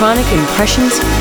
Electronic Impressions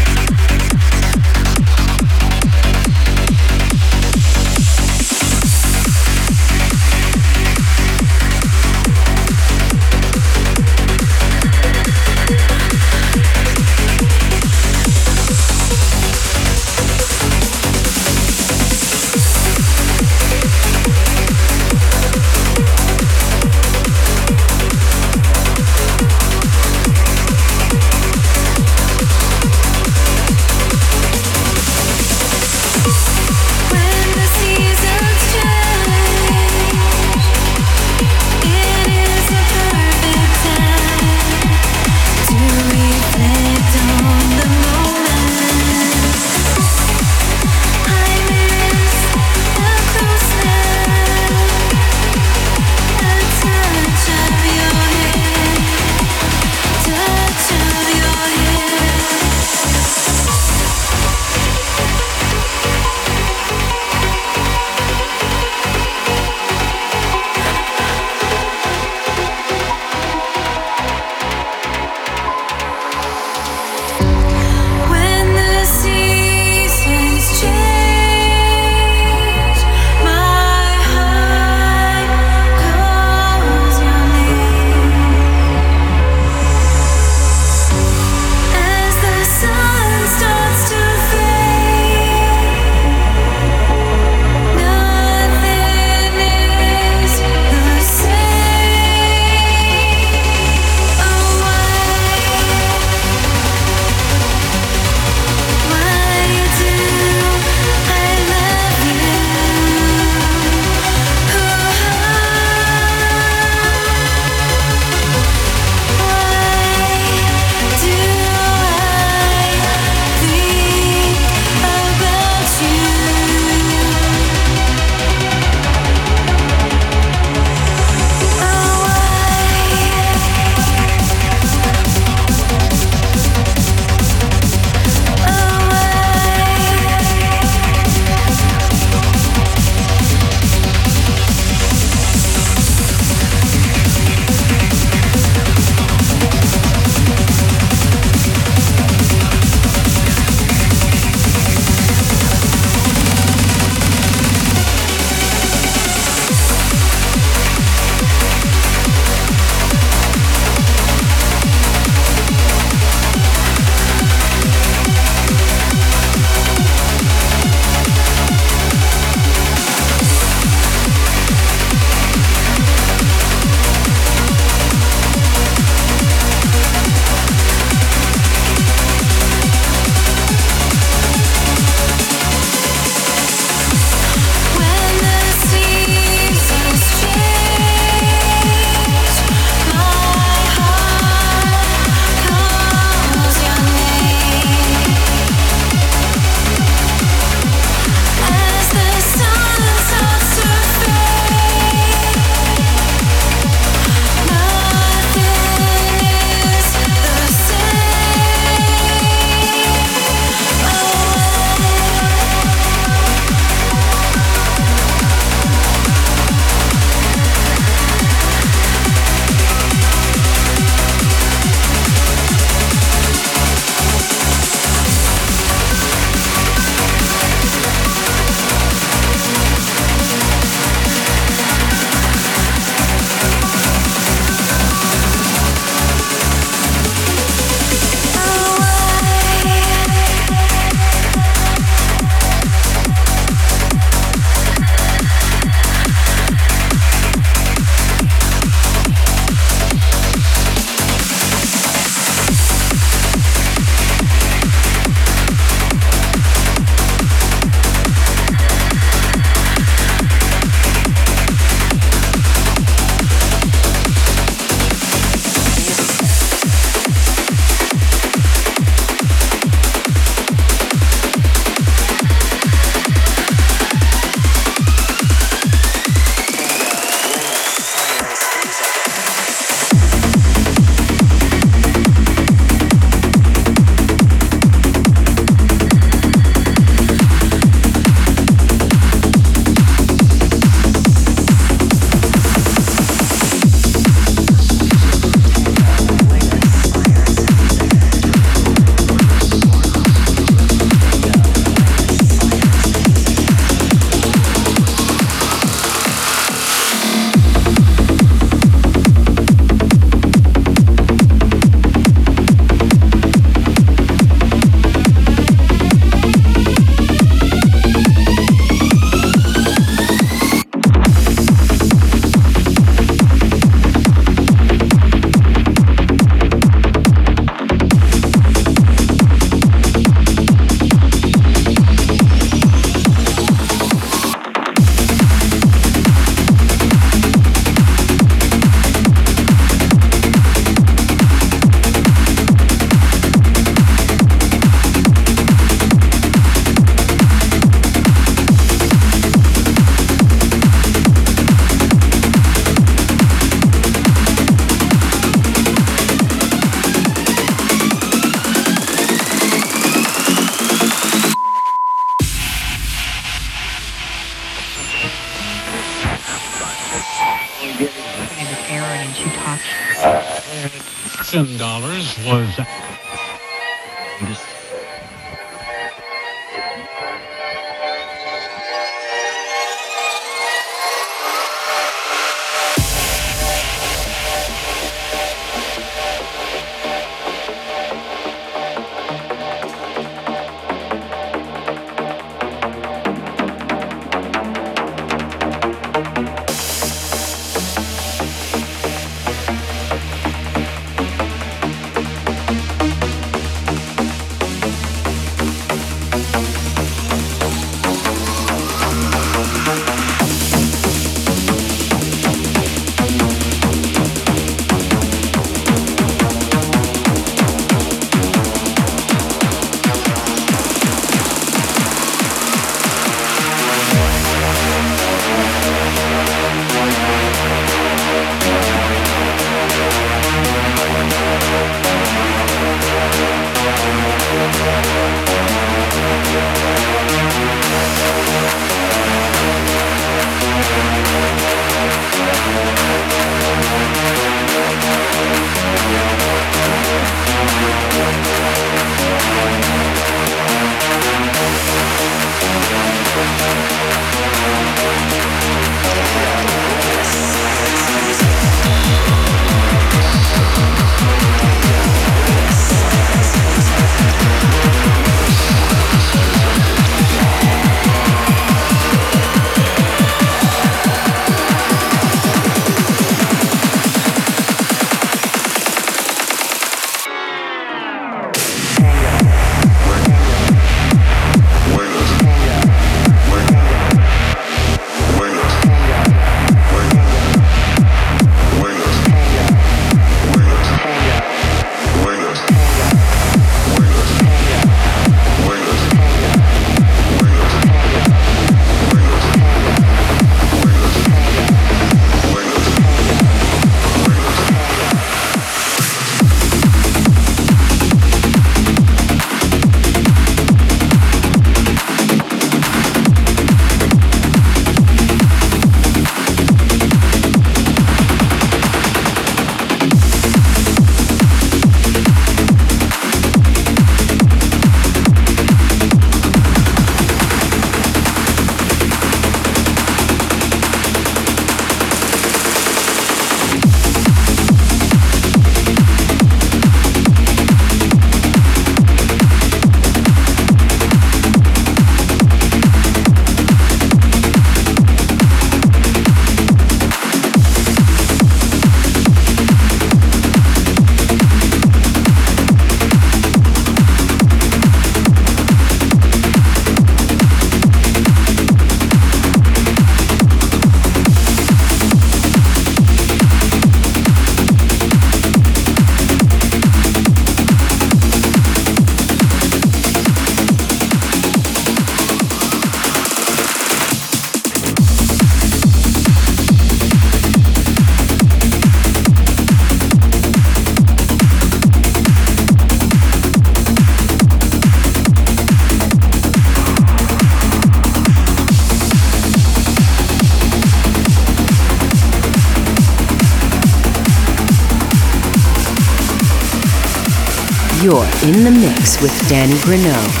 You're in the mix with Danny Grunow.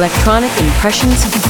Electronic Impressions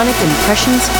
Electronic Impressions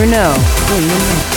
Danny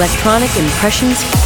Electronic Impressions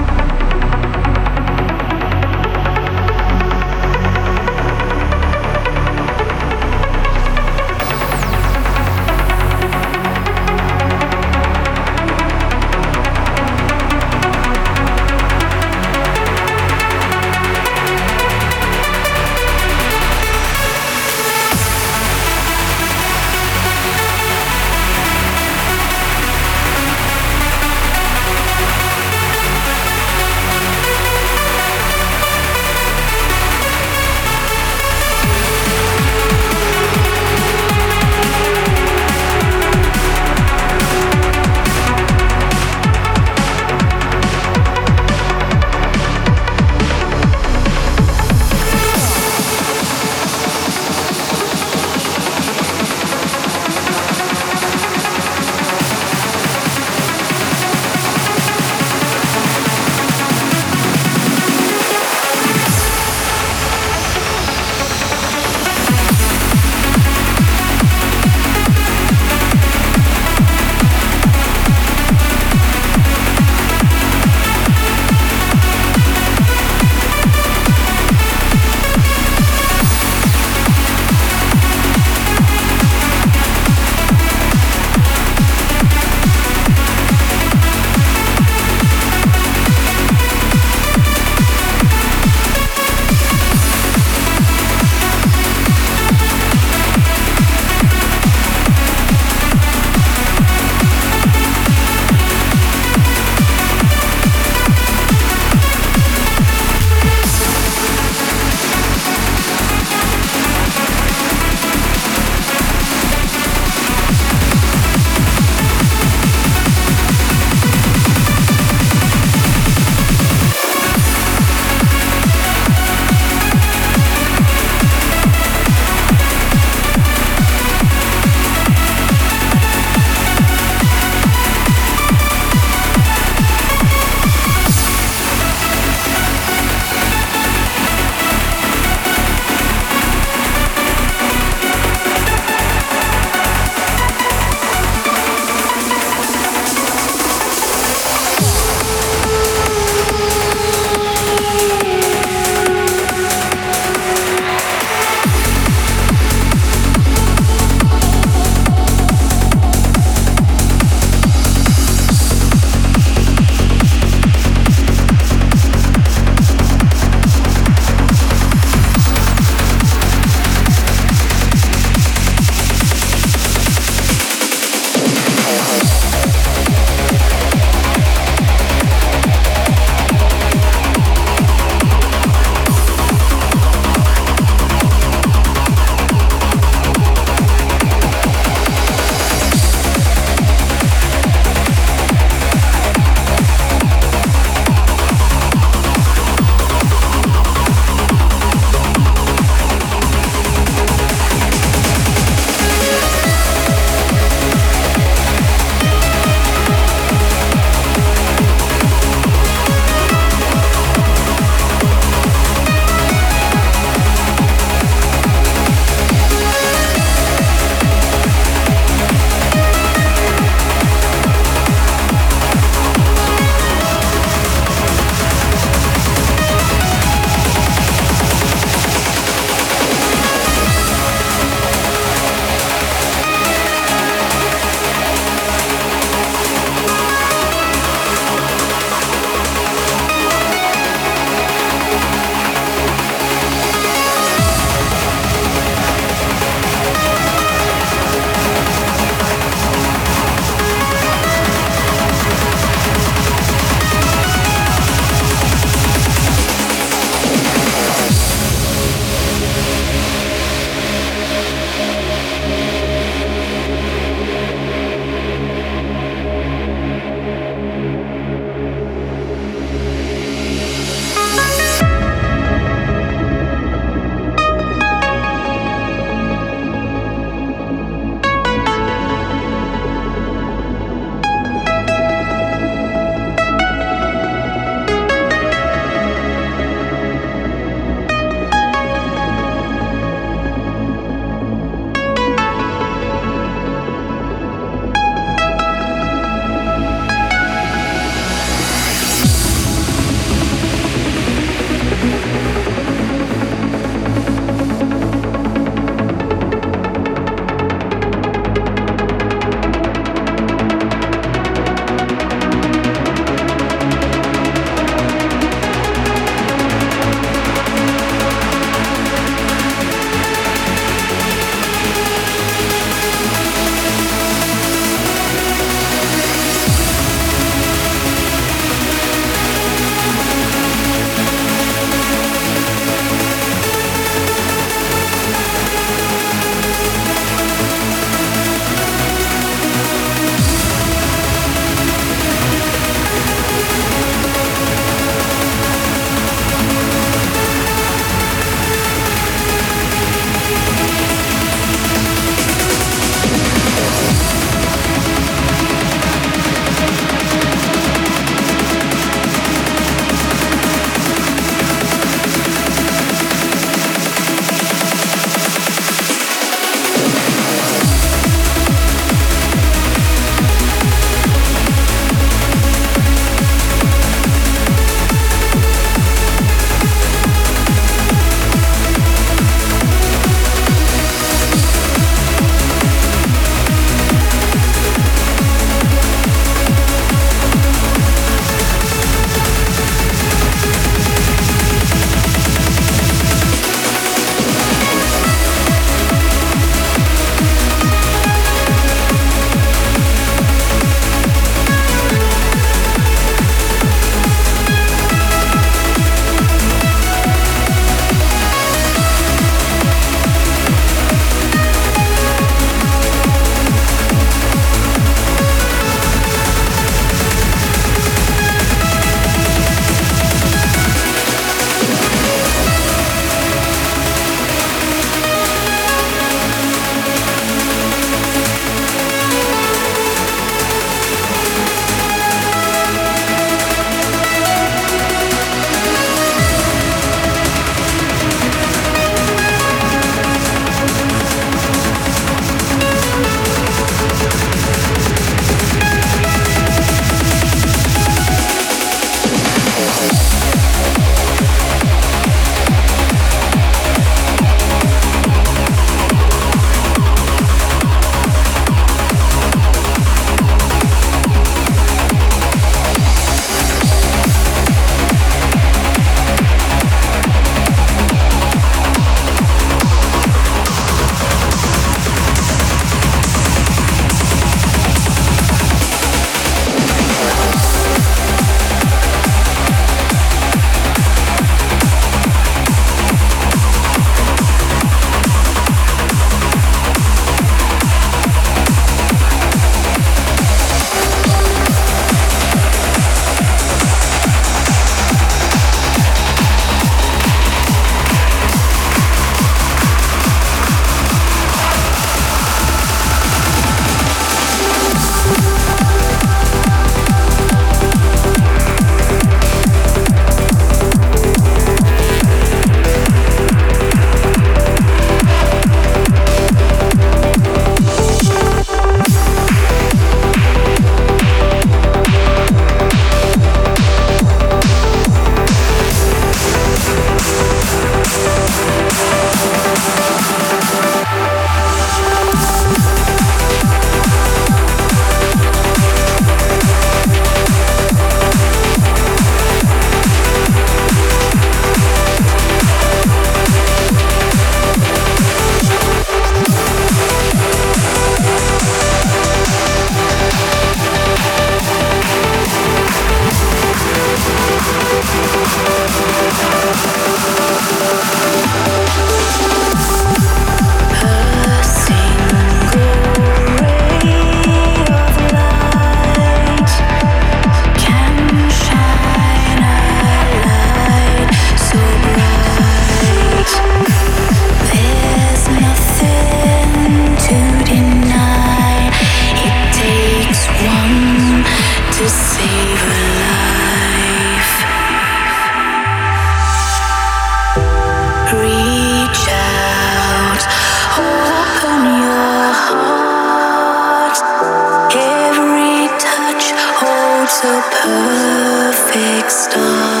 DannyGrunow.com.